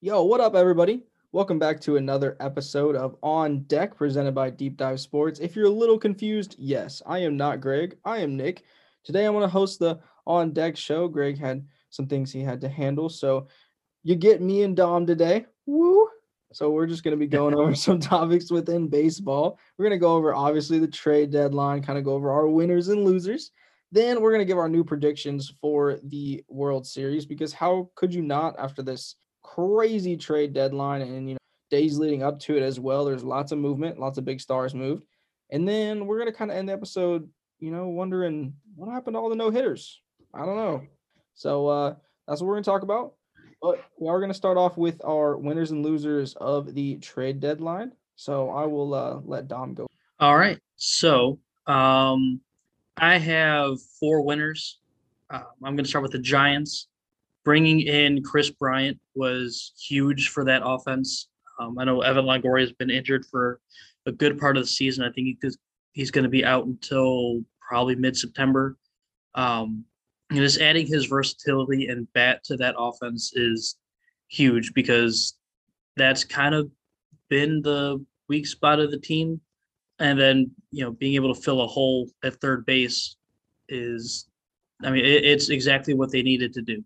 Yo, what up, everybody? Welcome back to another episode of On Deck presented by Deep Dive Sports. If you're a little confused, yes, I am not Greg. I am Nick. Today I want to host the On Deck show. Greg had some things he had to handle. So you get me and Dom today. Woo! So we're just going to be going over some topics within baseball. We're going to go over obviously the trade deadline, kind of go over our winners and losers. Then we're going to give our new predictions for the World Series because how could you not after this crazy trade deadline and you know days leading up to it as well. There's lots of movement, lots of big stars moved. And then we're gonna kind of end the episode, you know, wondering what happened to all the no hitters. I don't know. So uh that's what we're gonna talk about. But we are gonna start off with our winners and losers of the trade deadline. So I will uh let Dom go. All right. So um I have four winners. Uh, I'm to start with the Giants bringing in Kris Bryant was huge for that offense. Um, I know Evan Longoria has been injured for a good part of the season. I think he he's going to be out until probably mid September. Um, and just adding his versatility and bat to that offense is huge because that's kind of been the weak spot of the team. And then, you know, being able to fill a hole at third base is, I mean, it, it's exactly what they needed to do.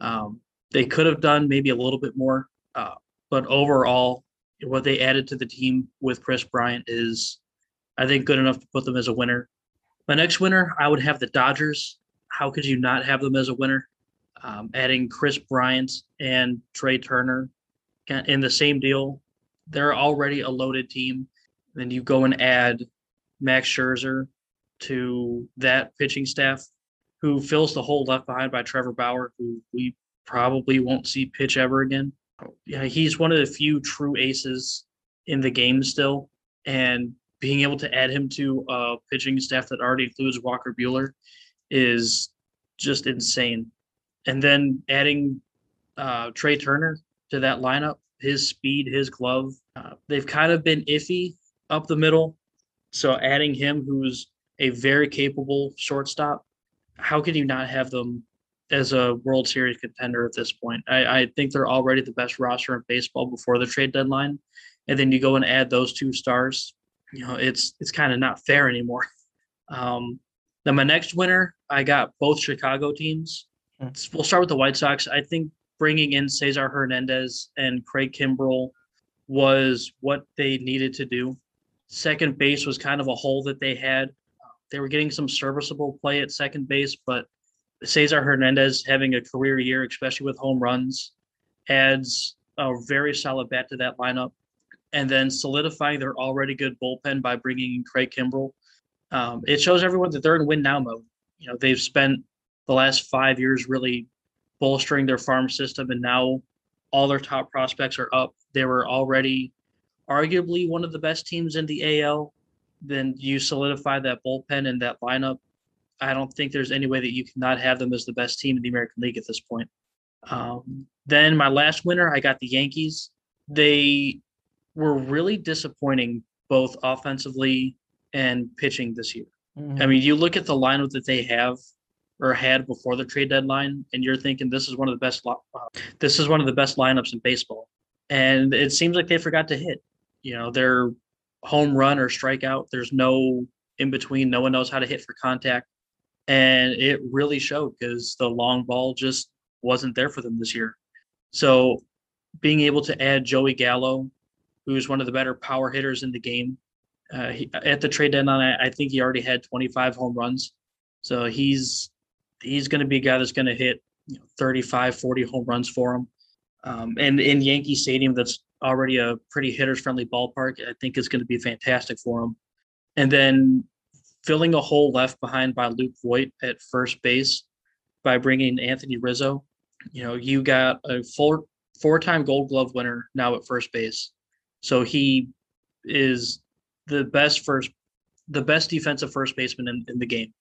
Um, they could have done maybe a little bit more, uh, but overall, what they added to the team with Kris Bryant is, I think, good enough to put them as a winner. My next winner, I would have the Dodgers. How could you not have them as a winner? Um, adding Kris Bryant and Trea Turner in the same deal, they're already a loaded team. Then you go and add Max Scherzer to that pitching staff who fills the hole left behind by Trevor Bauer, who we probably won't see pitch ever again. Yeah, he's one of the few true aces in the game still, and being able to add him to a pitching staff that already includes Walker Buehler is just insane. And then adding uh, Trea Turner to that lineup, his speed, his glove, uh, they've kind of been iffy up the middle. So adding him, who's a very capable shortstop, how can you not have them as a World Series contender at this point? I, I think they're already the best roster in baseball before the trade deadline, and then you go and add those two stars. You know, it's it's kind of not fair anymore. Um, then my next winner, I got both Chicago teams. Hmm. We'll start with the White Sox. I think bringing in Cesar Hernandez and Craig Kimbrel was what they needed to do. Second base was kind of a hole that they had. They were getting some serviceable play at second base, but Cesar Hernandez having a career year, especially with home runs, adds a very solid bat to that lineup. And then solidifying their already good bullpen by bringing in Craig Kimbrel. Um, it shows everyone that they're in win now mode. You know, they've spent the last five years really bolstering their farm system, and now all their top prospects are up. They were already arguably one of the best teams in the AL then you solidify that bullpen and that lineup. I don't think there's any way that you cannot have them as the best team in the American League at this point. Um, then my last winner, I got the Yankees. They were really disappointing both offensively and pitching this year. Mm-hmm. I mean, you look at the lineup that they have or had before the trade deadline, and you're thinking this is one of the best. Uh, this is one of the best lineups in baseball, and it seems like they forgot to hit. You know, they're home run or strikeout. There's no in between. No one knows how to hit for contact. And it really showed because the long ball just wasn't there for them this year. So being able to add Joey Gallo, who's one of the better power hitters in the game, uh, he, at the trade deadline, I, I think he already had 25 home runs. So he's he's going to be a guy that's going to hit you know, 35, 40 home runs for him. Um, and in Yankee Stadium, that's already a pretty hitters friendly ballpark. I think it's going to be fantastic for him. And then filling a hole left behind by Luke Voit at first base by bringing Anthony Rizzo. You know, you got a four four time Gold Glove winner now at first base, so he is the best first the best defensive first baseman in, in the game.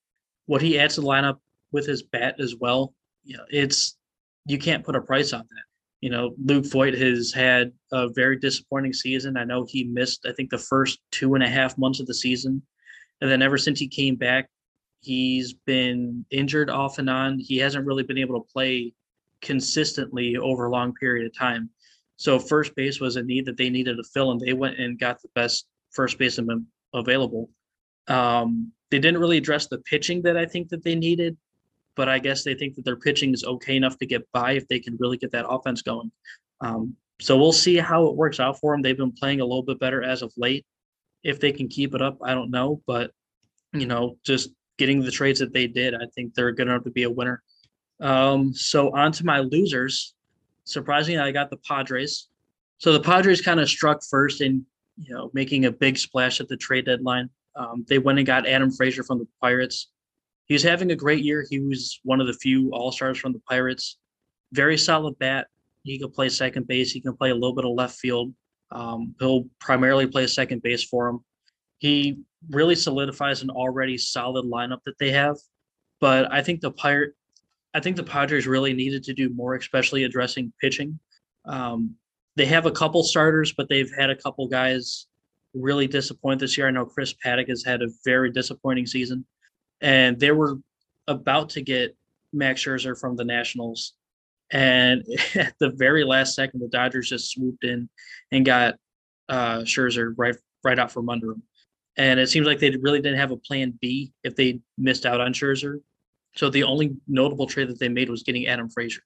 What he adds to the lineup with his bat as well, you know, it's you can't put a price on that you know, Luke Voit has had a very disappointing season. I know he missed, I think, the first two and a half months of the season. And then ever since he came back, he's been injured off and on. He hasn't really been able to play consistently over a long period of time. So first base was a need that they needed to fill, and they went and got the best first baseman available. Um, they didn't really address the pitching that I think that they needed, but I guess they think that their pitching is okay enough to get by if they can really get that offense going. Um, so we'll see how it works out for them. They've been playing a little bit better as of late. If they can keep it up, I don't know, but you know, just getting the trades that they did, I think they're good enough to be a winner. Um, so on to my losers. Surprisingly, I got the Padres. So the Padres kind of struck first in, you know, making a big splash at the trade deadline. Um, they went and got Adam Frazier from the Pirates. He was having a great year. He was one of the few All Stars from the Pirates. Very solid bat. He can play second base. He can play a little bit of left field. Um, he'll primarily play second base for him. He really solidifies an already solid lineup that they have. But I think the Pirate, I think the Padres really needed to do more, especially addressing pitching. Um, they have a couple starters, but they've had a couple guys really disappoint this year. I know Chris Paddack has had a very disappointing season, and they were about to get Max Scherzer from the Nationals, and at the very last second, the Dodgers just swooped in and got uh, Scherzer right right out from under him. And it seems like they really didn't have a plan B if they missed out on Scherzer. So the only notable trade that they made was getting Adam Frazier.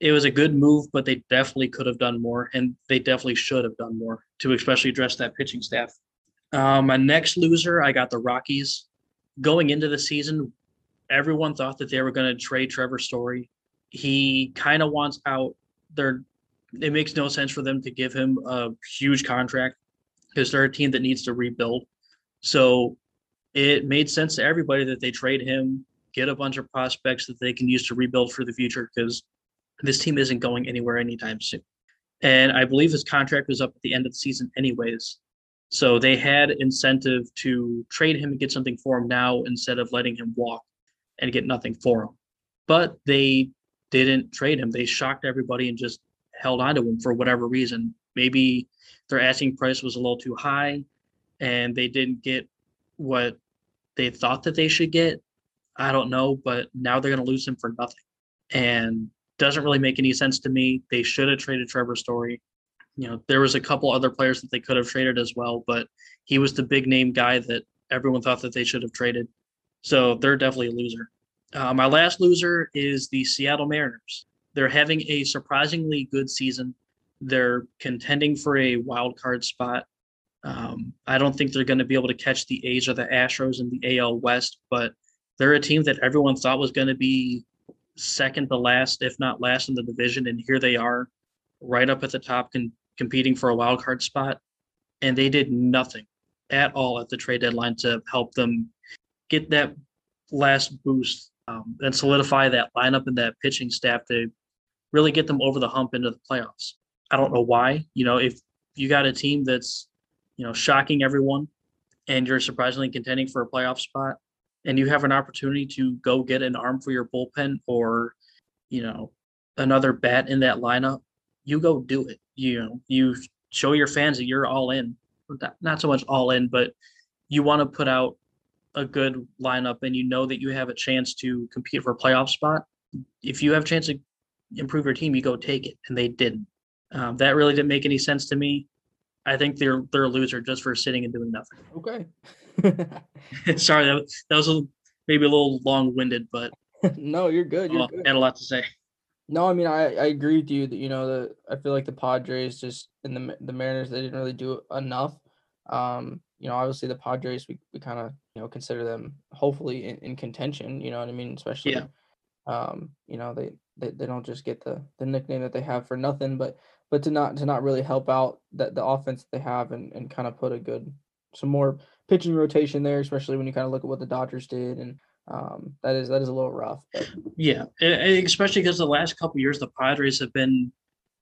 It was a good move, but they definitely could have done more, and they definitely should have done more to especially address that pitching staff. Um, my next loser, I got the Rockies. Going into the season, everyone thought that they were going to trade Trevor Story. He kind of wants out. They're, it makes no sense for them to give him a huge contract because they're a team that needs to rebuild. So it made sense to everybody that they trade him, get a bunch of prospects that they can use to rebuild for the future because this team isn't going anywhere anytime soon. And I believe his contract was up at the end of the season, anyways. So they had incentive to trade him and get something for him now instead of letting him walk and get nothing for him. But they didn't trade him. They shocked everybody and just held on to him for whatever reason. Maybe their asking price was a little too high and they didn't get what they thought that they should get. I don't know, but now they're going to lose him for nothing. And doesn't really make any sense to me. They should have traded Trevor Story. You know, there was a couple other players that they could have traded as well, but he was the big name guy that everyone thought that they should have traded. So they're definitely a loser. Uh, my last loser is the Seattle Mariners. They're having a surprisingly good season. They're contending for a wild card spot. Um, I don't think they're going to be able to catch the A's or the Astros in the AL West, but they're a team that everyone thought was going to be second to last, if not last in the division, and here they are, right up at the top, con- competing for a wild card spot, and they did nothing at all at the trade deadline to help them get that last boost um, and solidify that lineup and that pitching staff to really get them over the hump into the playoffs. I don't know why. You know, if you got a team that's you know, shocking everyone, and you're surprisingly contending for a playoff spot, and you have an opportunity to go get an arm for your bullpen or, you know, another bat in that lineup, you go do it. You know, you show your fans that you're all in. Not so much all in, but you want to put out a good lineup and you know that you have a chance to compete for a playoff spot. If you have a chance to improve your team, you go take it, and they didn't. Um, that really didn't make any sense to me. I think they're they're a loser just for sitting and doing nothing. Okay. Sorry, that, that was a, maybe a little long winded, but no, you're good. You're well, good. had a lot to say. No, I mean I, I agree with you that you know the I feel like the Padres just and the the Mariners they didn't really do enough. Um, you know, obviously the Padres we, we kind of you know consider them hopefully in, in contention. You know what I mean? Especially, yeah. um, you know they, they they don't just get the the nickname that they have for nothing, but but to not to not really help out that the offense they have and, and kind of put a good some more pitching rotation there, especially when you kind of look at what the Dodgers did and um, that is that is a little rough. But. Yeah, especially because the last couple years the Padres have been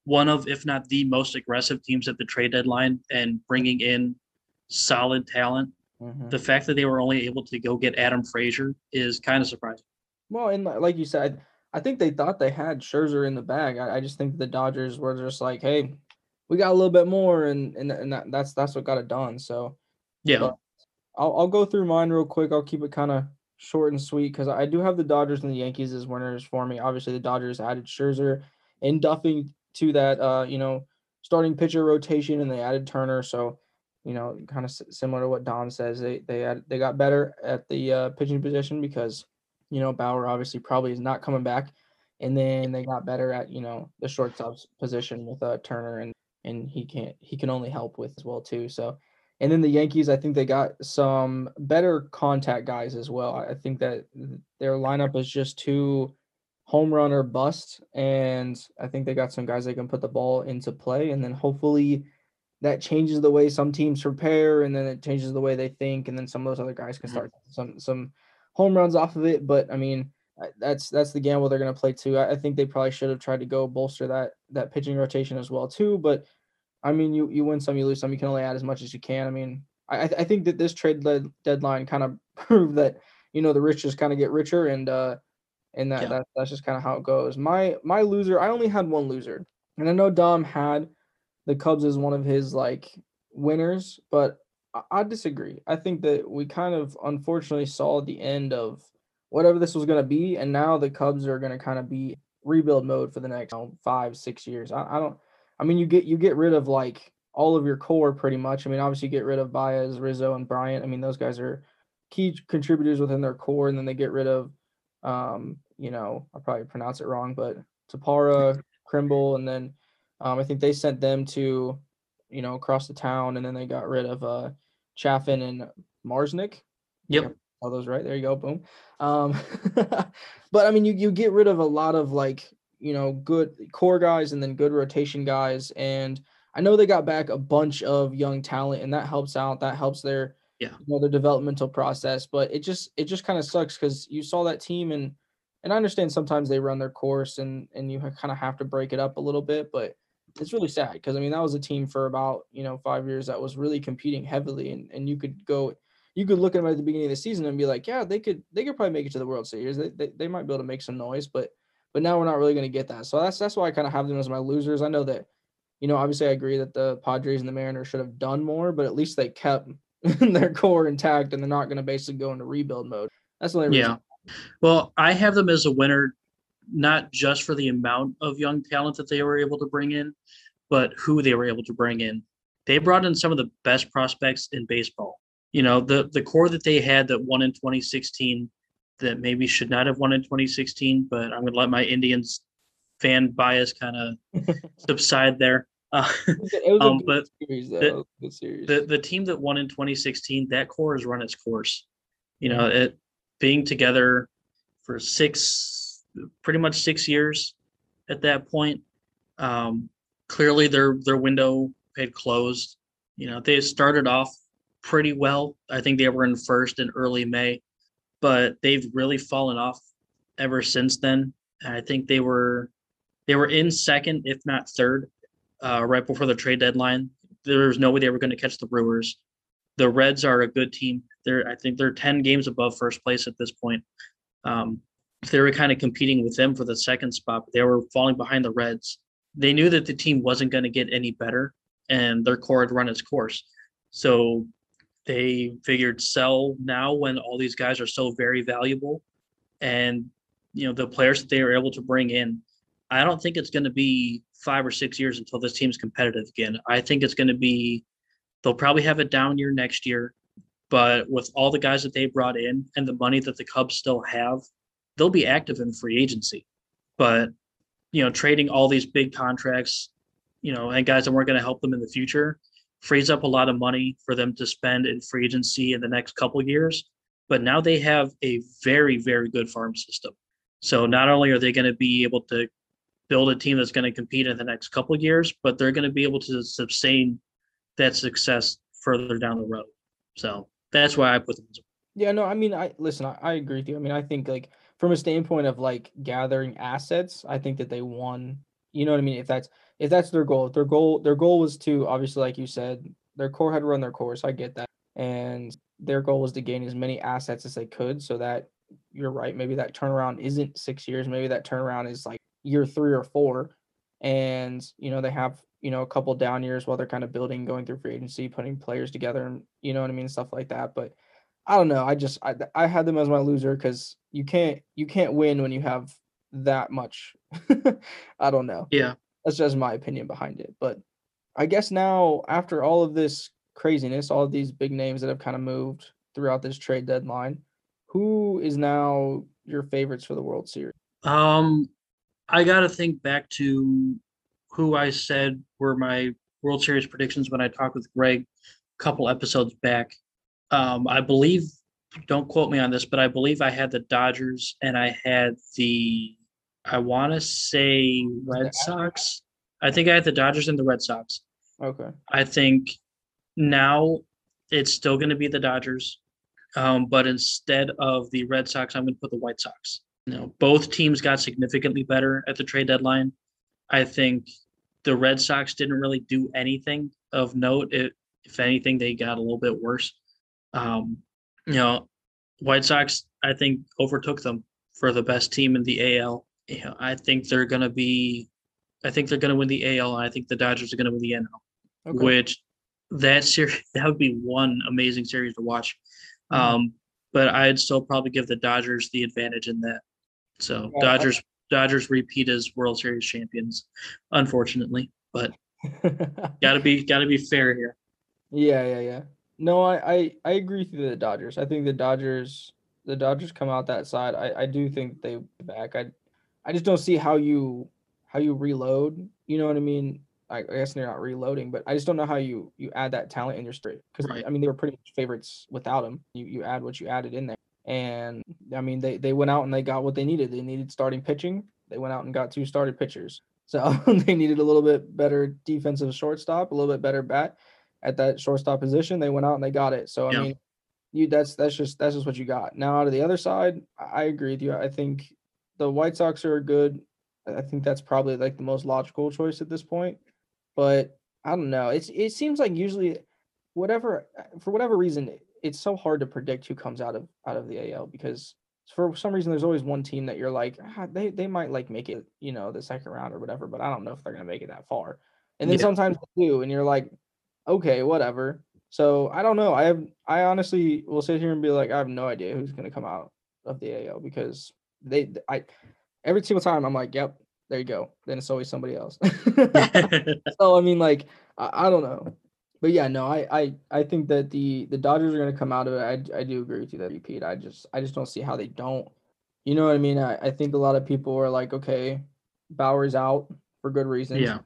one of, if not the most aggressive teams at the trade deadline and bringing in solid talent. Mm-hmm. The fact that they were only able to go get Adam Frazier is kind of surprising. Well, and like you said, I think they thought they had Scherzer in the bag. I, I just think the Dodgers were just like, hey, we got a little bit more, and and, and that, that's that's what got it done. So yeah, I'll I'll go through mine real quick. I'll keep it kind of short and sweet because I do have the Dodgers and the Yankees as winners for me. Obviously, the Dodgers added Scherzer and Duffy to that uh, you know starting pitcher rotation and they added Turner. So, you know, kind of similar to what Dom says, they they had they got better at the uh, pitching position because, you know, Bauer obviously probably is not coming back, and then they got better at you know the shortstop position with uh, Turner and and he can't he can only help with as well too. So, and then the Yankees, I think they got some better contact guys as well. I think that their lineup is just too home run or bust. And I think they got some guys that can put the ball into play. And then hopefully that changes the way some teams prepare and then it changes the way they think. And then some of those other guys can mm-hmm. start some some home runs off of it. But I mean, that's that's the gamble they're going to play too. I, I think they probably should have tried to go bolster that that pitching rotation as well too. But I mean, you you win some, you lose some. You can only add as much as you can. I mean, I I think that this trade deadline kind of proved that you know the rich just kind of get richer and uh and that, yeah. that that's just kind of how it goes. My my loser, I only had one loser, and I know Dom had the Cubs as one of his like winners, but I, I disagree. I think that we kind of unfortunately saw the end of whatever this was going to be, and now the Cubs are going to kind of be rebuild mode for the next you know, five six years. I, I don't. I mean, you get you get rid of like all of your core pretty much. I mean, obviously you get rid of Baez, Rizzo, and Bryant. I mean, those guys are key contributors within their core, and then they get rid of um, you know, I probably pronounce it wrong, but Tepera, Kimbrel, and then um, I think they sent them to, you know, across the town, and then they got rid of uh, Chafin and Marisnick. Yep. All those right. There you go. Boom. Um, but I mean, you you get rid of a lot of like you know good core guys and then good rotation guys, and I know they got back a bunch of young talent, and that helps out. That helps their yeah you know, their developmental process. But it just it just kind of sucks because you saw that team and and I understand sometimes they run their course and and you kind of have to break it up a little bit, but it's really sad because I mean that was a team for about you know five years that was really competing heavily, and and you could go, you could look at them at the beginning of the season and be like, yeah, they could they could probably make it to the World Series, they they, they might be able to make some noise, but but now we're not really going to get that, so that's that's why I kind of have them as my losers. I know that, you know, obviously I agree that the Padres and the Mariners should have done more, but at least they kept their core intact and they're not going to basically go into rebuild mode. That's the only reason. Yeah. Well, I have them as a winner, not just for the amount of young talent that they were able to bring in, but who they were able to bring in. They brought in some of the best prospects in baseball. You know, the the core that they had that won in 2016 that maybe should not have won in 2016, but I'm going to let my Indians fan bias kind of subside there. Uh, um, but series, the, the, the team that won in 2016, that core has run its course. You know, it being together for six, pretty much six years at that point. Um, clearly, their their window had closed. You know, they started off pretty well. I think they were in first in early May, but they've really fallen off ever since then. I think they were they were in second, if not third, uh, right before the trade deadline. There was no way they were going to catch the Brewers. The Reds are a good team. They're I think they're ten games above first place at this point. Um, they were kind of competing with them for the second spot, but they were falling behind the Reds. They knew that the team wasn't going to get any better, and their core had run its course. So they figured sell now when all these guys are so very valuable, and you know the players that they are able to bring in. I don't think it's going to be five or six years until this team's competitive again. I think it's going to be they'll probably have a down year next year. But with all the guys that they brought in and the money that the Cubs still have, they'll be active in free agency. But you know, trading all these big contracts, you know, and guys that weren't going to help them in the future frees up a lot of money for them to spend in free agency in the next couple years. But now they have a very, very good farm system. So not only are they going to be able to build a team that's going to compete in the next couple years, but they're going to be able to sustain that success further down the road. So that's why I put them. Yeah, no, I mean, I listen. I, I agree with you. I mean, I think like from a standpoint of like gathering assets, I think that they won. You know what I mean? If that's if that's their goal, if their goal their goal was to obviously, like you said, their core had to run their course. I get that, and their goal was to gain as many assets as they could, so that you're right. Maybe that turnaround isn't six years. Maybe that turnaround is like year three or four, and you know they have you know a couple down years while they're kind of building, going through free agency, putting players together, and you know what I mean, stuff like that. But I don't know. I just I I had them as my loser because you can't you can't win when you have that much. I don't know. Yeah, that's just my opinion behind it. But I guess now after all of this craziness, all of these big names that have kind of moved throughout this trade deadline, who is now your favorites for the World Series? Um, I got to think back to who I said were my World Series predictions when I talked with Greg a couple episodes back. Um, I believe, don't quote me on this, but I believe I had the Dodgers and I had the, I want to say Red Sox. I think I had the Dodgers and the Red Sox. Okay. I think now it's still going to be the Dodgers, um, but instead of the Red Sox, I'm going to put the White Sox. You know, both teams got significantly better at the trade deadline. I think the Red Sox didn't really do anything of note. It, if anything, they got a little bit worse. Um, you know, White Sox, I think, overtook them for the best team in the AL. You know, I think they're going to be, I think they're going to win the AL, and I think the Dodgers are going to win the NL. Okay. Which that series that would be one amazing series to watch. Mm-hmm. Um, but I'd still probably give the Dodgers the advantage in that. So yeah, Dodgers I, Dodgers repeat as World Series champions, unfortunately. But gotta be gotta be fair here. Yeah, yeah, yeah. No, I, I I agree with the Dodgers. I think the Dodgers the Dodgers come out that side. I, I do think they back. I I just don't see how you how you reload. You know what I mean? I, guess they're not reloading, but I just don't know how you you add that talent in your straight because right. I mean they were pretty much favorites without him. You you add what you added in there. And I mean, they, they went out and they got what they needed. They needed starting pitching. They went out and got two started pitchers. So they needed a little bit better defensive shortstop, a little bit better bat at that shortstop position. They went out and they got it. So I yeah. mean, you that's that's just that's just what you got. Now out of the other side, I agree with you. I think the White Sox are good. I think that's probably like the most logical choice at this point. But I don't know. It's it seems like usually whatever for whatever reason it's so hard to predict who comes out of out of the AL because for some reason there's always one team that you're like ah, they they might like make it you know the second round or whatever but I don't know if they're gonna make it that far and then yeah. sometimes they do and you're like okay whatever so I don't know I have I honestly will sit here and be like I have no idea who's gonna come out of the AL because they I every single time I'm like yep there you go then it's always somebody else so I mean like I, I don't know but yeah, no, I, I I think that the the Dodgers are going to come out of it. I, I do agree with you that repeat. I just I just don't see how they don't. You know what I mean? I, I think a lot of people are like, okay, Bauer's out for good reasons. Yeah.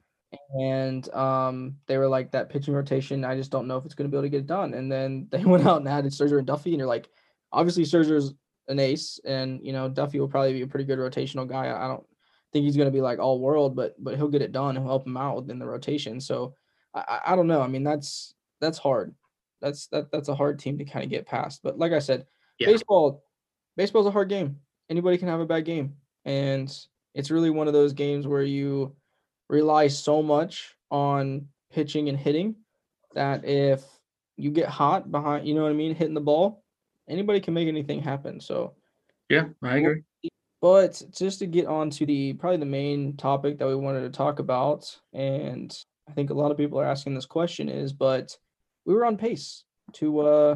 And um, they were like that pitching rotation. I just don't know if it's going to be able to get it done. And then they went out and added Scherzer and Duffy, and you're like, obviously Scherzer's an ace, and you know Duffy will probably be a pretty good rotational guy. I don't think he's going to be like all world, but but he'll get it done. He'll help him out within the rotation. So I, I don't know. I mean, that's that's hard. That's that that's a hard team to kind of get past. But like I said, yeah. baseball baseball's a hard game. Anybody can have a bad game. And it's really one of those games where you rely so much on pitching and hitting that if you get hot behind, you know what I mean, hitting the ball, anybody can make anything happen. So yeah, I agree. But just to get on to the probably the main topic that we wanted to talk about, and I think a lot of people are asking this question is, but we were on pace to uh,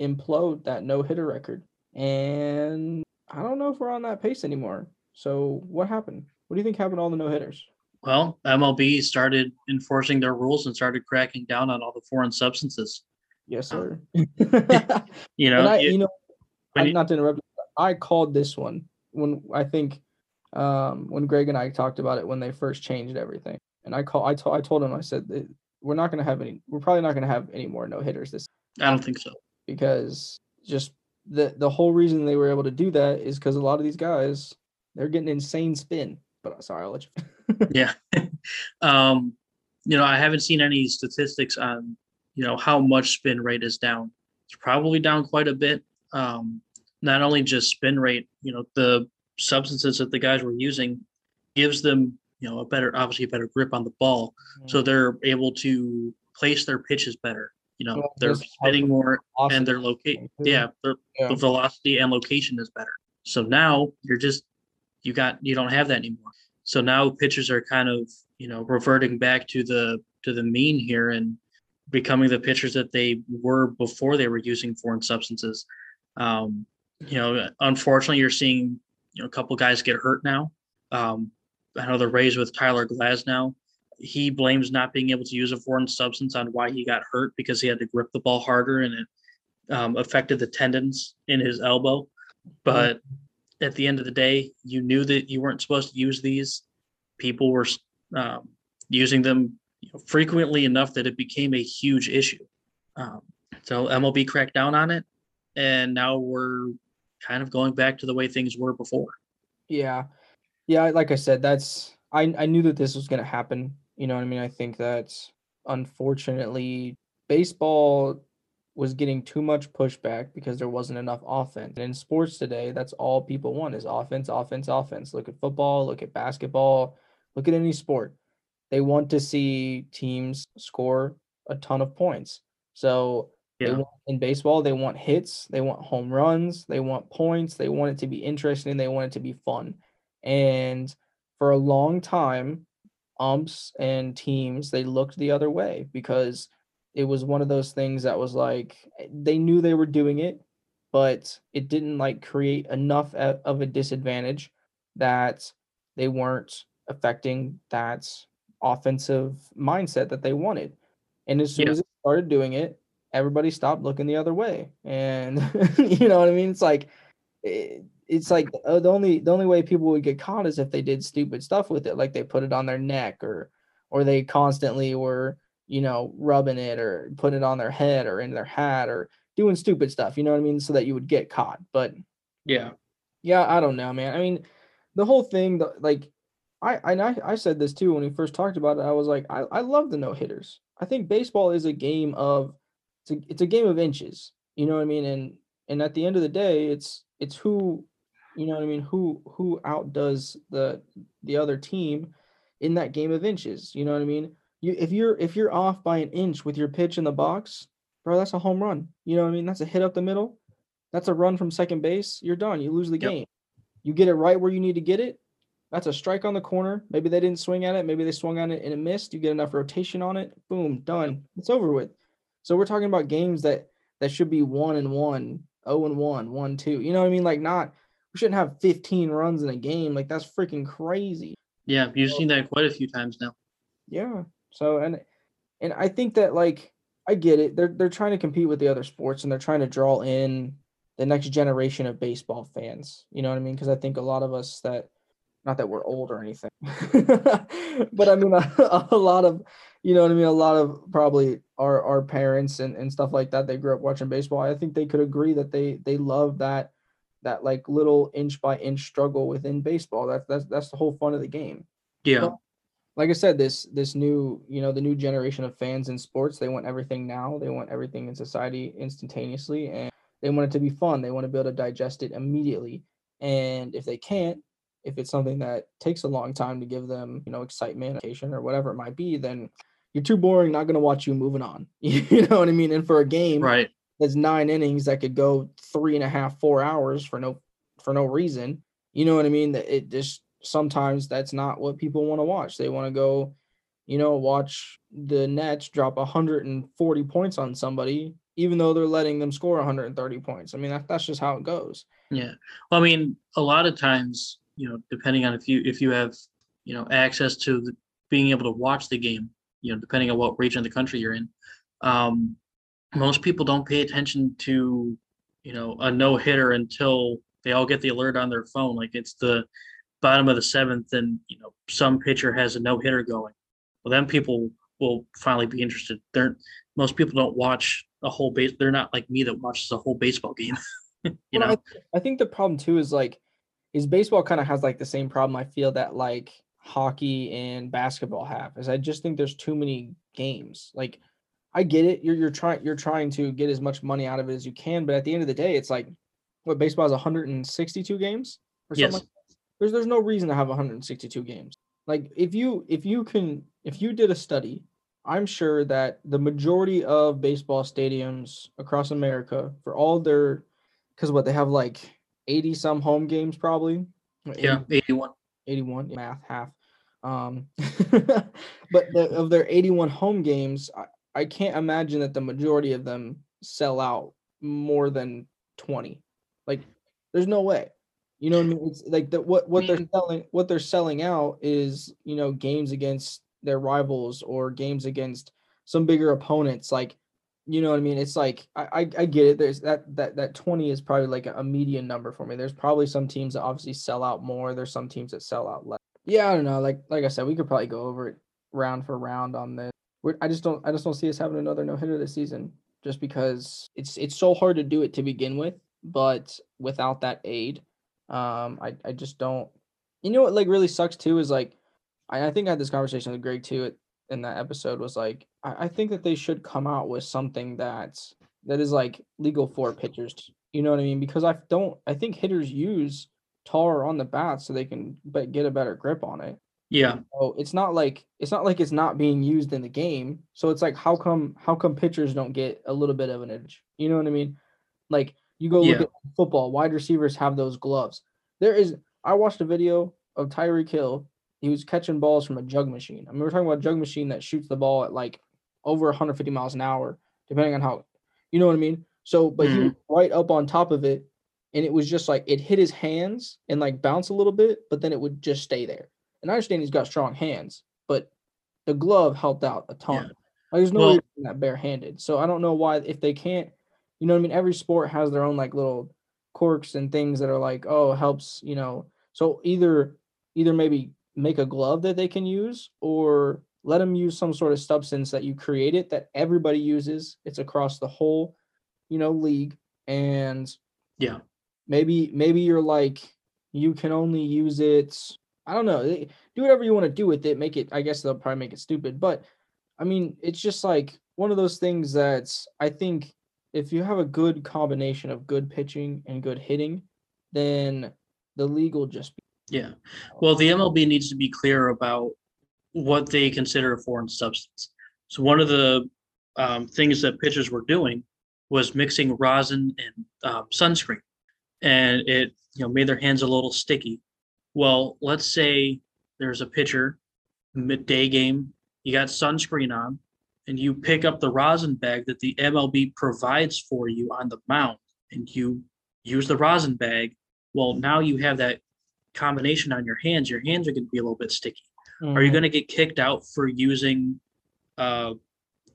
implode that no hitter record. And I don't know if we're on that pace anymore. So what happened? What do you think happened to all the no hitters? Well, MLB started enforcing their rules and started cracking down on all the foreign substances. Yes, sir. you know, I, you, you know, you, not to interrupt. I called this one when I think um, when Greg and I talked about it when they first changed everything. And I call I told I told him I said we're not going to have any we're probably not going to have any more no hitters this. I don't think so because just the the whole reason they were able to do that is because a lot of these guys they're getting insane spin. But uh, sorry, I'll let you. yeah, um, you know I haven't seen any statistics on you know how much spin rate is down. It's probably down quite a bit. Um, not only just spin rate, you know the substances that the guys were using gives them you know a better obviously a better grip on the ball mm-hmm. so they're able to place their pitches better you know they're spinning more and their locate yeah, yeah the velocity and location is better so now you're just you got you don't have that anymore so now pitchers are kind of you know reverting back to the to the mean here and becoming the pitchers that they were before they were using foreign substances um you know unfortunately you're seeing you know a couple guys get hurt now um I know the Rays with Tyler Glasnow. he blames not being able to use a foreign substance on why he got hurt because he had to grip the ball harder and it um, affected the tendons in his elbow. But at the end of the day, you knew that you weren't supposed to use these. People were um, using them you know, frequently enough that it became a huge issue. Um, so MLB cracked down on it, and now we're kind of going back to the way things were before. Yeah, yeah. Like I said, that's I I knew that this was going to happen. You know what I mean? I think that unfortunately baseball was getting too much pushback because there wasn't enough offense. And in sports today, that's all people want is offense, offense, offense. Look at football, look at basketball, look at any sport. They want to see teams score a ton of points. So yeah. want, in baseball, they want hits, they want home runs, they want points, they want it to be interesting, they want it to be fun. And for a long time, umps and teams they looked the other way because it was one of those things that was like eh, they knew they were doing it but it didn't like create enough of a disadvantage that they weren't affecting that offensive mindset that they wanted and as soon yeah. as it started doing it everybody stopped looking the other way and you know what i mean it's like it, it's like uh, the only the only way people would get caught is if they did stupid stuff with it, like they put it on their neck or or they constantly were you know rubbing it or putting it on their head or in their hat or doing stupid stuff. You know what I mean? So that you would get caught. But yeah, yeah, I don't know, man. I mean, the whole thing, the, like I I I said this too when we first talked about it. I was like, I I love the no hitters. I think baseball is a game of it's a, it's a game of inches. You know what I mean? And and at the end of the day, it's it's who you know what I mean, who who outdoes the the other team in that game of inches. You know what I mean? You if you're if you're off by an inch with your pitch in the box, bro, that's a home run. You know what I mean? That's a hit up the middle. That's a run from second base. You're done. You lose the yep. game. You get it right where you need to get it. That's a strike on the corner. Maybe they didn't swing at it. Maybe they swung on it and it missed. You get enough rotation on it. Boom, done. It's over with. So we're talking about games that that should be one and one, oh and one, one, two. You know what I mean? Like not we shouldn't have 15 runs in a game. Like that's freaking crazy. Yeah, you've so, seen that quite a few times now. Yeah. So and and I think that like I get it. They're they're trying to compete with the other sports and they're trying to draw in the next generation of baseball fans. You know what I mean? Because I think a lot of us that not that we're old or anything, but I mean a, a, lot of you know what I mean. A lot of probably our our parents and and stuff like that. They grew up watching baseball. I think they could agree that they they love that that like little inch by inch struggle within baseball. That's that's that's the whole fun of the game. Yeah. But, like I said, this this new you know the new generation of fans in sports, they want everything now. They want everything in society instantaneously, and they want it to be fun. They want to be able to digest it immediately. And if they can't, if it's something that takes a long time to give them, you know, excitement, or whatever it might be, then you're too boring. Not going to watch you moving on. you know what I mean? And for a game, right? That's nine innings that could go three and a half, four hours for no for no reason. You know what I mean? That it just sometimes that's not what people want to watch. They want to go, you know, watch the Nets drop 140 points on somebody, even though they're letting them score 130 points. I mean, that, that's just how it goes. Yeah. Well, I mean, a lot of times, you know, depending on if you if you have, you know, access to the, being able to watch the game, you know, depending on what region of the country you're in, um, most people don't pay attention to you know a no hitter until they all get the alert on their phone like it's the bottom of the seventh and you know some pitcher has a no hitter going. Well then people will finally be interested. They're most people don't watch a whole base they're not like me that watches a whole baseball game you well, know? I, I think the problem too is like is baseball kind of has like the same problem i feel that like hockey and basketball have is i just think there's too many games like I get it. You're you're trying you're trying to get as much money out of it as you can, but at the end of the day, it's like what baseball is 162 games or something. Yes. Like there's there's no reason to have 162 games. Like if you if you can if you did a study, I'm sure that the majority of baseball stadiums across America for all their because what they have like 80 some home games probably. Yeah, 81. 81 math half. Um, but the, of their 81 home games, I can't imagine that the majority of them sell out more than 20. Like there's no way. You know what I mean? It's like that what what they're selling what they're selling out is, you know, games against their rivals or games against some bigger opponents. Like, you know what I mean? It's like I, I, I get it. There's that that that 20 is probably like a median number for me. There's probably some teams that obviously sell out more. There's some teams that sell out less. Yeah, I don't know. Like like I said, we could probably go over it round for round on this. We're, I just don't I just don't see us having another no hitter this season just because it's it's so hard to do it to begin with. But without that aid, um, I I just don't. You know what like really sucks too is like, I, I think I had this conversation with Greg too in that episode was like I, I think that they should come out with something that's that is like legal for pitchers. You know what I mean? Because I don't I think hitters use tar on the bat so they can but get a better grip on it. Yeah. So it's not like it's not like it's not being used in the game. So it's like how come how come pitchers don't get a little bit of an edge? You know what I mean? Like you go look at football, wide receivers have those gloves. There is I watched a video of Tyreek Hill. He was catching balls from a jug machine. I mean, we're talking about a jug machine that shoots the ball at like over 150 miles an hour, depending on how you know what I mean. So, but he mm-hmm. was right up on top of it, and it was just like it hit his hands and like bounce a little bit, but then it would just stay there. And I understand he's got strong hands, but the glove helped out a ton. Yeah. Like, there's no Well- way that barehanded. So I don't know why if they can't, you know what I mean? Every sport has their own like little quirks and things that are like, oh, helps, you know. So either either maybe make a glove that they can use or let them use some sort of substance that you created that everybody uses. It's across the whole, you know, league. And Yeah. maybe maybe you're like you can only use it i don't know eh, do whatever you want to do with it make it i guess they'll probably make it stupid but i mean it's just like one of those things that's i think if you have a good combination of good pitching and good hitting then the league will just be Yeah. Well, the MLB needs to be clear about what they consider a foreign substance. So one of the um, things that pitchers were doing was mixing rosin and um, sunscreen, and it you know made their hands a little sticky. Well, let's say there's a pitcher midday game, you got sunscreen on, and you pick up the rosin bag that the MLB provides for you on the mound, and you use the rosin bag. Well, now you have that combination on your hands, your hands are going to be a little bit sticky. Are you Mhm. going to get kicked out for using uh,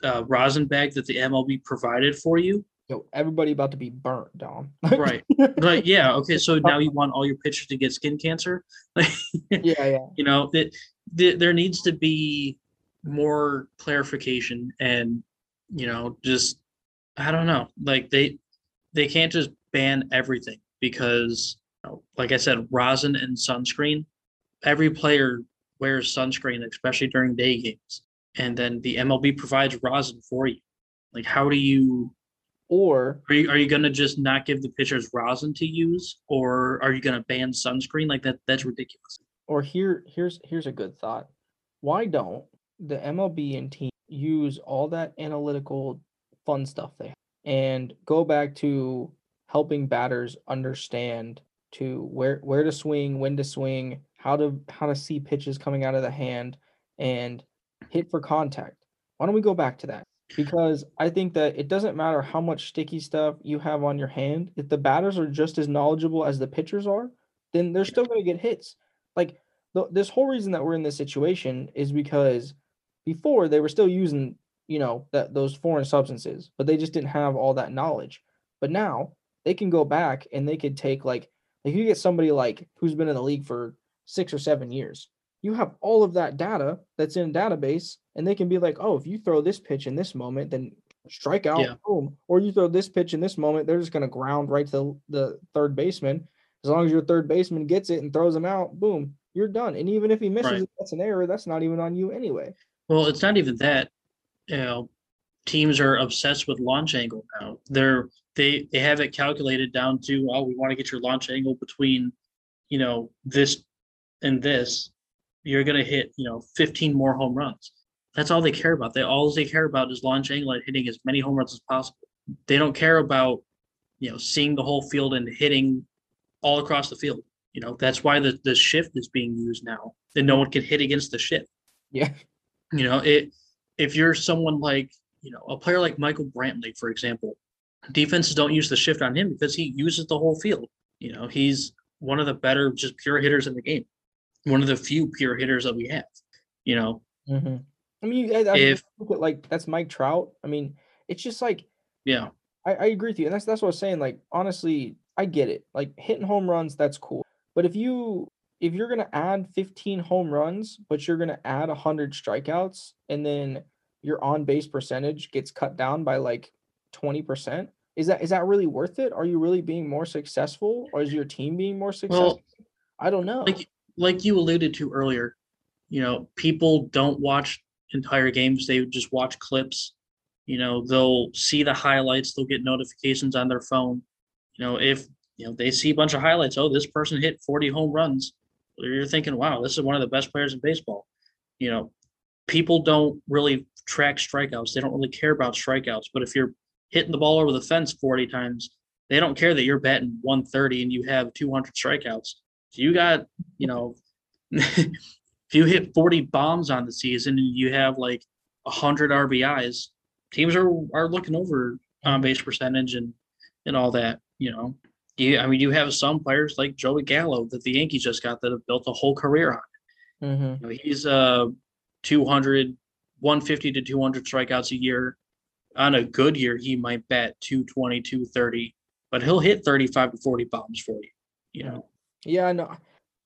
a rosin bag that the MLB provided for you? Yo, everybody about to be burnt dom Right. Like, yeah. Okay. So now you want all your pitchers to get skin cancer? Like, yeah yeah you know, that th- there needs to be more clarification and, you know, just, I don't know, like they, they can't just ban everything because, like I said, rosin and sunscreen, every player wears sunscreen, especially during day games. And then the MLB provides rosin for you. Like, how do you, or are you, are you going to just not give the pitchers rosin to use or are you going to ban sunscreen? Like that, that's ridiculous. or here here's here's a good thought why don't the mlb and team use all that analytical fun stuff they have and go back to helping batters understand to where where to swing when to swing how to how to see pitches coming out of the hand and hit for contact. Why don't we go back to that? Because i think that it doesn't matter how much sticky stuff you have on your hand if the batters are just as knowledgeable as the pitchers are then they're still going to get hits. Like the, this whole reason that we're in this situation is because before they were still using you know that those foreign substances but they just didn't have all that knowledge. But now they can go back and they could take like like you get somebody like who's been in the league for six or seven years you have all of that data that's in a database and they can be like oh if you throw this pitch in this moment then strike out Yeah. boom or you throw this pitch in this moment they're just going to ground right to the, the third baseman as long as your third baseman gets it and throws him out, boom, you're done. And even if he misses Right. it, that's an error. That's not even on you anyway. Well, it's not even that. You know, teams are obsessed with launch angle now. They're they they have it calculated down to oh, we want to get your launch angle between, you know, this and this. You're gonna hit, you know, 15 more home runs. That's all they care about. They all they care about is launch angle and hitting as many home runs as possible. They don't care about, you know, seeing the whole field and hitting all across the field. You know, that's why the, the shift is being used now. And no one can hit against the shift. Yeah. You know, it if you're someone like, you know, a player like Michael Brantley, for example, defenses don't use the shift on him because he uses the whole field. You know, he's one of the better just pure hitters in the game. One of the few pure hitters that we have. You know, Mm-hmm. I mean, I, I If look at like that's Mike Trout. I mean, it's just like yeah, I, I agree with you, and that's that's what I was saying. Like honestly, I get it. Like hitting home runs, that's cool. But if you if you're gonna add 15 home runs, but you're gonna add 100 strikeouts, and then your on base percentage gets cut down by like 20 percent, is that is that really worth it? Are you really being more successful, or is your team being more successful? well, I don't know. like like you alluded to earlier, you know, people don't watch entire games; they just watch clips. You know, they'll see the highlights, they'll get notifications on their phone. You know, if you know they see a bunch of highlights, oh, this person hit 40 home runs. You're thinking, wow, this is one of the best players in baseball. You know, people don't really track strikeouts. They don't really care about strikeouts. But if you're hitting the ball over the fence 40 times, they don't care that you're batting 130 and you have 200 strikeouts. So you got, you know, if you hit 40 bombs on the season and you have like 100 RBIs, teams are are looking over on base percentage and and all that, you know. You, I mean, you have some players like Joey Gallo that the Yankees just got that have built a whole career on. mm-hmm. You know, he's uh 200, 150 to 200 strikeouts a year. On a good year, he might bat 220, 230, but he'll hit 35 to 40 bombs for you. You know, Yeah, I know.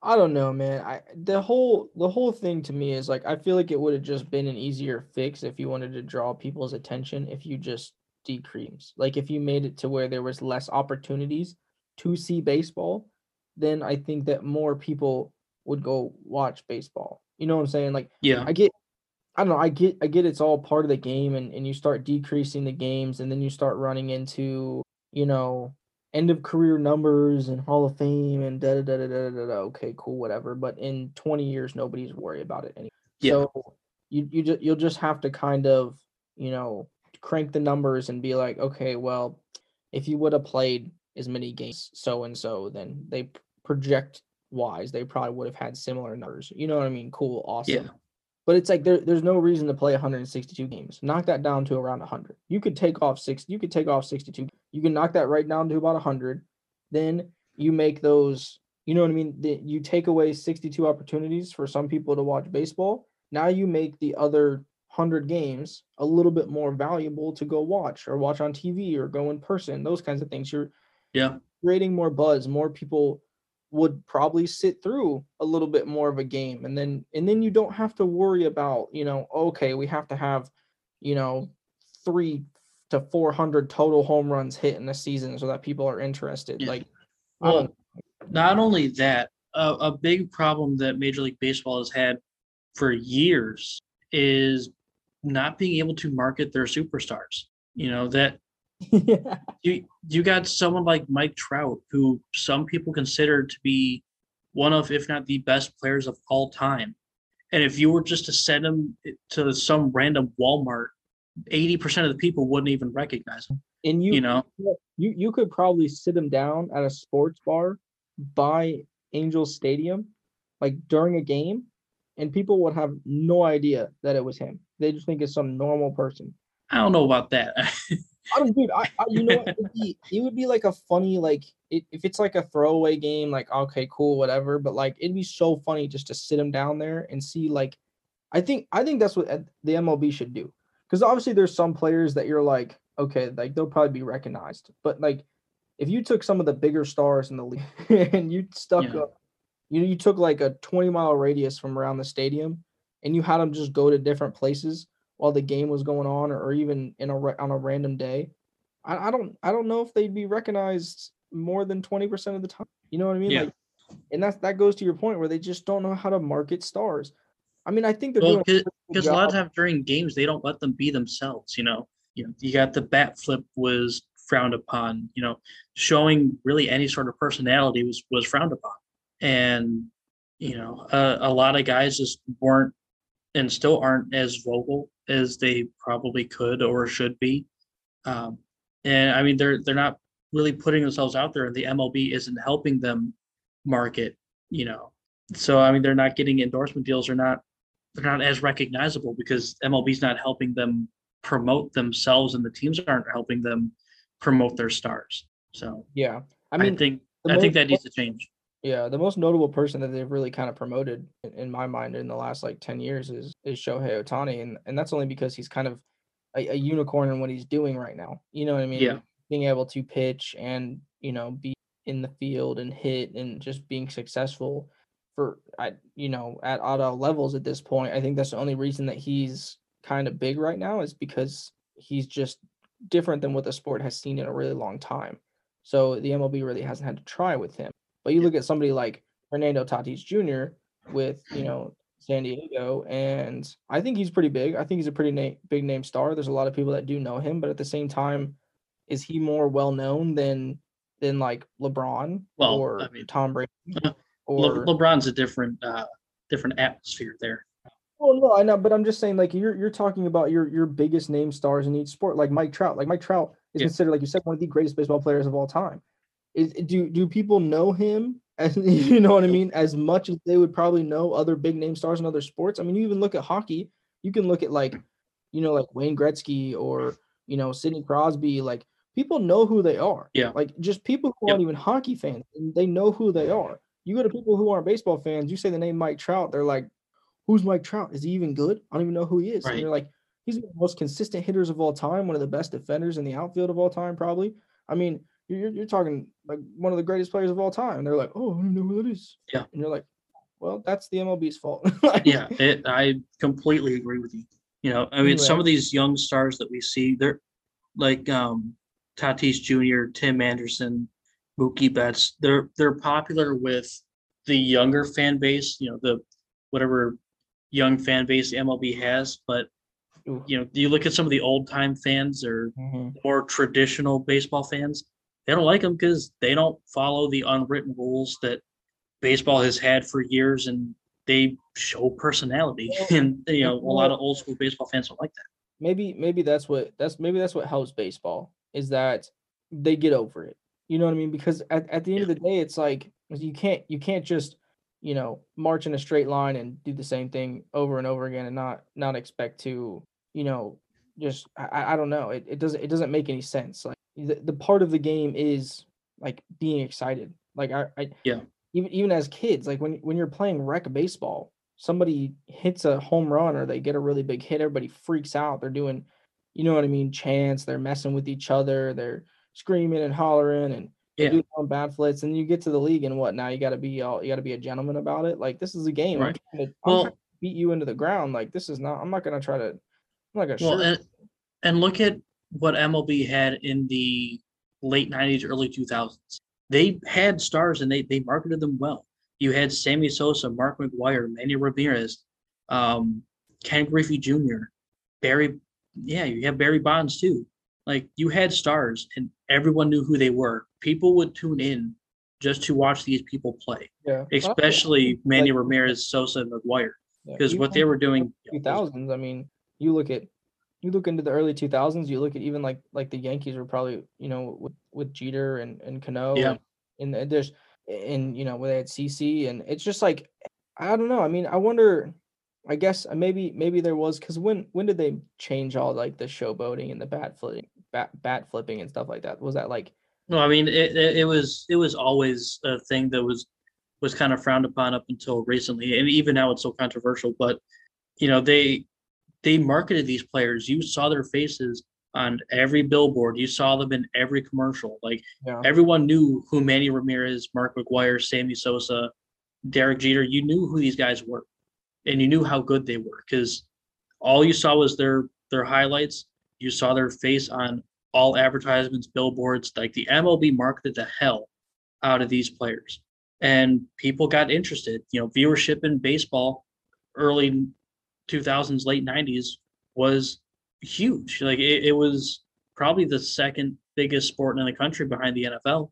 I don't know, man. I the whole the whole thing to me is like I feel like it would have just been an easier fix if you wanted to draw people's attention if you just decrease. Like if you made it to where there was less opportunities to see baseball, then I think that more people would go watch baseball. You know what I'm saying? Like yeah, I get I don't know, I get I get it's all part of the game and, and you start decreasing the games and then you start running into, you know, end of career numbers and Hall of Fame and da da da da da da. da. Okay, cool, whatever. But in 20 years, nobody's worried about it anymore. Yeah. So you you just you'll just have to kind of you know crank the numbers and be like, okay, well, if you would have played as many games so and so, then they project wise, they probably would have had similar numbers. You know what I mean? Cool, awesome. Yeah. But it's like there, there's no reason to play 162 games. Knock that down to around 100. You could take off six. You could take off 62. You can knock that right down to about 100. Then you make those. You know what I mean? The- You take away 62 opportunities for some people to watch baseball. Now you make the other 100 games a little bit more valuable to go watch or watch on TV or go in person. Those kinds of things. You're yeah, creating more buzz. More people would probably sit through a little bit more of a game and then and then you don't have to worry about you know okay we have to have you know three to 400 total home runs hit in a season so that people are interested Yeah. like Well, not only that, a, a big problem that Major League Baseball has had for years is not being able to market their superstars. You know that yeah you you got someone like Mike Trout, who some people consider to be one of, if not the best players of all time. And if you were just to send him to some random Walmart, eighty percent of the people wouldn't even recognize him. and you You know, you you could probably sit him down at a sports bar by Angel Stadium like during a game and people would have no idea that it was him they just think it's some normal person I don't know about that. I don't, dude. I, I you know, what, it would be it would be like a funny like it, if it's like a throwaway game, like okay, cool, whatever. But like it'd be so funny just to sit him down there and see like, I think I think that's what uh, the MLB should do because obviously there's some players that you're like okay, like they'll probably be recognized, but like if you took some of the bigger stars in the league and you stuck Yeah. up, you know, you took like a 20 mile radius from around the stadium and you had them just go to different places while the game was going on or, or even in a on a random day I, I don't I don't know if they'd be recognized more than 20% of the time you know what i mean Yeah. like and that's that goes to your point where they just don't know how to market stars i mean i think they're well, doing a because a lot of times during games they don't let them be themselves. You know, you know, you got the bat flip was frowned upon. You know, showing really any sort of personality was was frowned upon, and you know, uh, a lot of guys just weren't and still aren't as vocal as they probably could or should be. Um, and I mean, they're they're not really putting themselves out there, and the MLB isn't helping them market. You know, so I mean, they're not getting endorsement deals. They're not they're not as recognizable because MLB's not helping them promote themselves, and the teams aren't helping them promote their stars. So yeah i mean, I, think I think that needs to change. Yeah, the most notable person that they've really kind of promoted in, in my mind in the last like 10 years is is Shohei Ohtani. And and that's only because he's kind of a, a unicorn in what he's doing right now. You know what I mean? Yeah. Being able to pitch and, you know, be in the field and hit and just being successful for I you know, at all levels at this point. I think that's the only reason that he's kind of big right now is because he's just different than what the sport has seen in a really long time. So the MLB really hasn't had to try with him. But you look at somebody like Fernando Tatis Jr. with, you know, San Diego, and I think he's pretty big. I think he's a pretty na- big name star. There's a lot of people that do know him, but at the same time, is he more well known than than like LeBron Well, or I mean, Tom Brady? Le- LeBron's a different uh, different atmosphere there. Oh no, I know, but I'm just saying, like you're you're talking about your your biggest name stars in each sport, like Mike Trout. Like Mike Trout is Yeah. considered, like you said, one of the greatest baseball players of all time. Is do do people know him as you know what I mean? As much as they would probably know other big name stars in other sports. I mean, you even look at hockey. You can look at like, you know, like Wayne Gretzky or you know Sidney Crosby. Like people know who they are. Yeah. Like just people who Yep. aren't even hockey fans, and they know who they are. You go to people who aren't baseball fans. You say the name Mike Trout, they're like, who's Mike Trout? Is he even good? I don't even know who he is. And Right. you're like, he's one of the most consistent hitters of all time, one of the best defenders in the outfield of all time, probably. I mean, you're, you're- talking like one of the greatest players of all time. And they're like, oh, I don't know who that is. Yeah. And you're like, well, that's the MLB's fault. Like, Yeah, it, I completely agree with you. You know, I mean, some of these young stars that we see, they're like um, Tatis Jr., Tim Anderson, Mookie Betts. They're they're popular with the younger fan base. You know, the whatever young fan base MLB has. But you know, do you look at some of the old time fans or Mhm. more traditional baseball fans. They don't like them because they don't follow the unwritten rules that baseball has had for years, and they show personality. And you know, a lot of old school baseball fans don't like that. maybe maybe that's what that's maybe that's what helps baseball is that they get over it. You know what I mean? Because at, at the end of the day, it's like you can't you can't just you know march in a straight line and do the same thing over and over again and not not expect to you know just I, I- I don't know it, it doesn't it doesn't make any sense like the, the part of the game is like being excited like I, I Yeah. even even as kids like when when you're playing rec baseball somebody hits a home run or they get a really big hit everybody freaks out they're doing you know what i mean chants they're messing with each other they're screaming and hollering and Yeah. doing bat flips and you get to the league and what now you got to be all you got to be a gentleman about it like this is a game I'm Right. trying to- I'm Well- to beat you into the ground like this is not i'm not gonna try to i'm not gonna Well, and, and look at what MLB had in the late '90s, early 2000s. They had stars and they they marketed them well. You had Sammy Sosa, Mark McGwire, Manny Ramirez, um, Ken Griffey Jr., Barry. Yeah, you have Barry Bonds too. Like you had stars, and everyone knew who they were. People would tune in just to watch these people play, yeah especially Manny like- Ramirez, Sosa, and McGwire, Yeah, because what they were doing. two thousands. I mean, you look at you look into the early two thousands. You look at even like like the Yankees were probably you know with, with Jeter and and Cano. Yeah. And, and there's and you know where they had CC and it's just like I don't know. I mean, I wonder. I guess uh, maybe maybe there was because when when did they change all like the showboating and the bat flipping bat bat flipping and stuff like that? Was that like No, I mean it, it. It was it was always a thing that was was kind of frowned upon up until recently, and even now it's so controversial. But you know they they marketed these players. You saw their faces on every billboard. You saw them in every commercial. Like yeah everyone knew who Manny Ramirez, Mark McGwire, Sammy Sosa, Derek Jeter. You knew who these guys were, and you knew how good they were because all you saw was their their highlights. You saw their face on all advertisements, billboards. Like the MLB marketed the hell out of these players, and people got interested. You know, viewership in baseball, early 2000s, late 90s was huge. Like it, it was probably the second biggest sport in the country behind the NFL.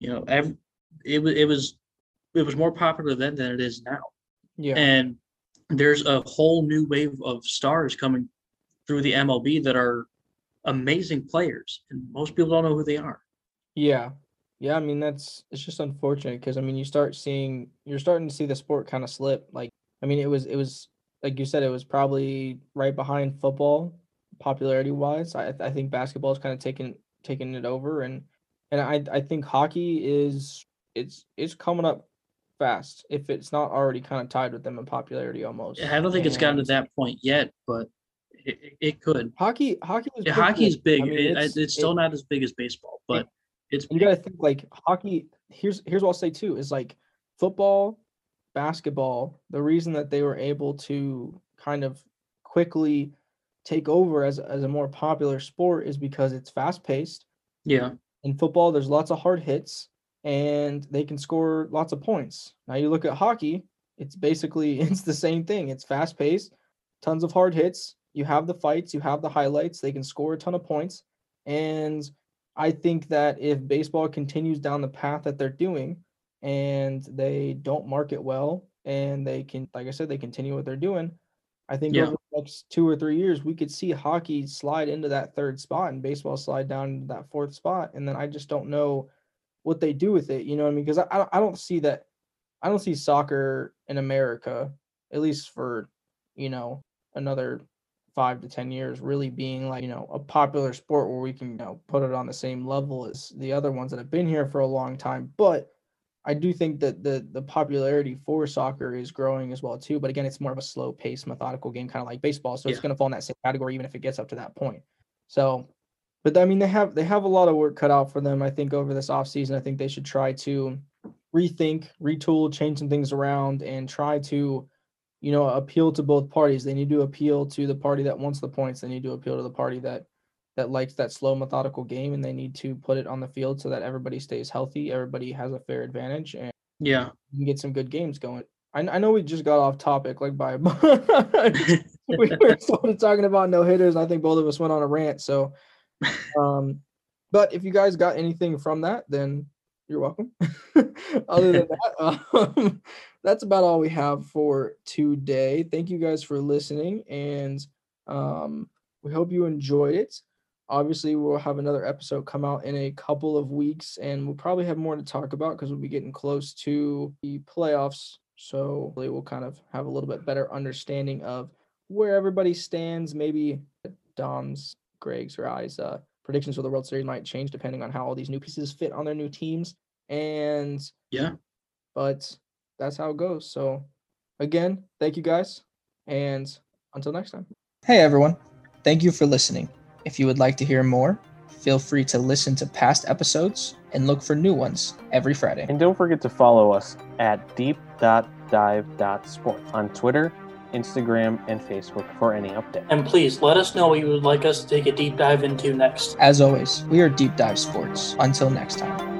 You know, ev- it was it was it was more popular then than it is now. yeah And there's a whole new wave of stars coming through the MLB that are amazing players, and most people don't know who they are. Yeah. Yeah, I mean that's it's just unfortunate because I mean you start seeing you're starting to see the sport kind of slip. Like I mean it was it was like you said it was probably right behind football popularity wise. I I think basketball is kind of taking taking it over and and I I think hockey is it's it's coming up fast if it's not already kind of tied with them in popularity almost. I don't think it's gotten to that point yet, but it, it- could. Hockey, hockey is Yeah, hockey's big. I mean, It- it's, still it- not as big as baseball, but it's you gotta think like hockey. Here's here's what I'll say too is like football, basketball. The reason that they were able to kind of quickly take over as as a more popular sport is because it's fast paced. yeah, In football, there's lots of hard hits, and they can score lots of points. Now you look at hockey. It's basically it's the same thing. It's fast paced, tons of hard hits. You have the fights, you have the highlights. They can score a ton of points, and I think that if baseball continues down the path that they're doing and they don't market well and they can, like I said, they continue what they're doing, I think Yeah. over the next two or three years, we could see hockey slide into that third spot and baseball slide down into that fourth spot. And then I just don't know what they do with it. You know what I mean? Because I, I I don't see that. I don't see soccer in America, at least for, you know, another five to ten years really being like you know a popular sport where we can you know put it on the same level as the other ones that have been here for a long time but i do think that the the popularity for soccer is growing as well too but again it's more of a slow paced methodical game kind of like baseball so it's going to fall in that same category even if it gets up to that point so but i mean they have they have a lot of work cut out for them i think over this offseason i think they should try to rethink retool change some things around and try to you know, appeal to both parties. They need to appeal to the party that wants the points. They need to appeal to the party that that likes that slow, methodical game, and they need to put it on the field so that everybody stays healthy, everybody has a fair advantage, and yeah. you can get some good games going. I, I know we just got off topic, like by we were sort of talking about no hitters. I think both of us went on a rant. So, um, but if you guys got anything from that, then you're welcome. Other than that, um, that's about all we have for today. Thank you guys for listening, and um, we hope you enjoyed it. Obviously, we'll have another episode come out in a couple of weeks, and we'll probably have more to talk about because we'll be getting close to the playoffs. So hopefully we'll kind of have a little bit better understanding of where everybody stands. Maybe Dom's, Greg's, or I's uh, predictions for the World Series might change depending on how all these new pieces fit on their new teams. And Yeah. but that's how it goes. So again, thank you guys, and until next time. Hey everyone, thank you for listening. If you would like to hear more, feel free to listen to past episodes and look for new ones every Friday. And don't forget to follow us at deep.dive.sports on Twitter, Instagram, and Facebook for any updates. And please let us know what you would like us to take a deep dive into next. As always, we are Deep Dive Sports. Until next time.